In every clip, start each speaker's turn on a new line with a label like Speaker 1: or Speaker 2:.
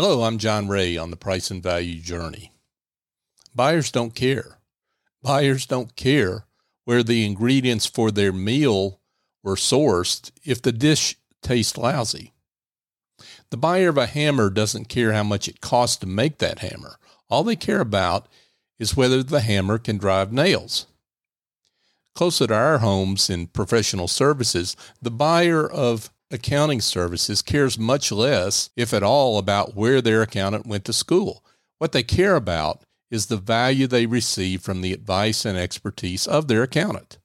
Speaker 1: Hello, I'm John Ray on the price and value journey. Buyers don't care. Buyers don't care where the ingredients for their meal were sourced if the dish tastes lousy. The buyer of a hammer doesn't care how much it costs to make that hammer. All they care about is whether the hammer can drive nails. Closer to our homes in professional services, the buyer of accounting services cares much less, if at all, about where their accountant went to school. What they care about is the value they receive from the advice and expertise of their accountant.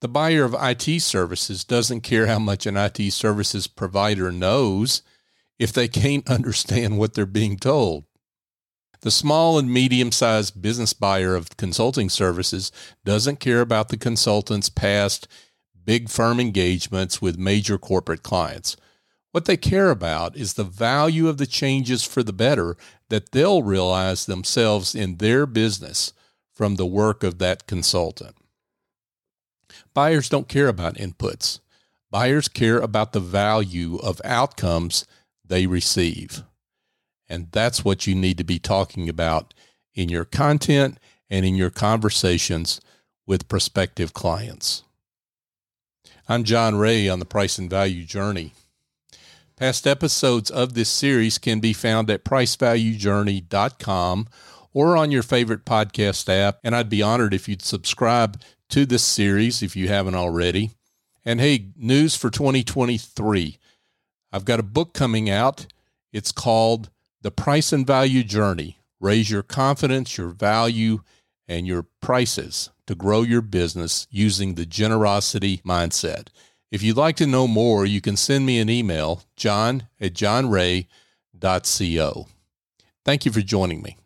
Speaker 1: The buyer of IT services doesn't care how much an IT services provider knows if they can't understand what they're being told. The small and medium sized business buyer of consulting services doesn't care about the consultant's past big firm engagements with major corporate clients. What they care about is the value of the changes for the better that they'll realize themselves in their business from the work of that consultant. Buyers don't care about inputs. Buyers care about the value of outcomes they receive. And that's what you need to be talking about in your content and in your conversations with prospective clients. I'm John Ray on the Price and Value Journey. Past episodes of this series can be found at pricevaluejourney.com or on your favorite podcast app. And I'd be honored if you'd subscribe to this series if you haven't already. And hey, news for 2023. I've got a book coming out. It's called The Price and Value Journey Raise Your Confidence, Your Value, and Your Prices to grow your business using the generosity mindset. If you'd like to know more, you can send me an email, john at johnray.co. Thank you for joining me.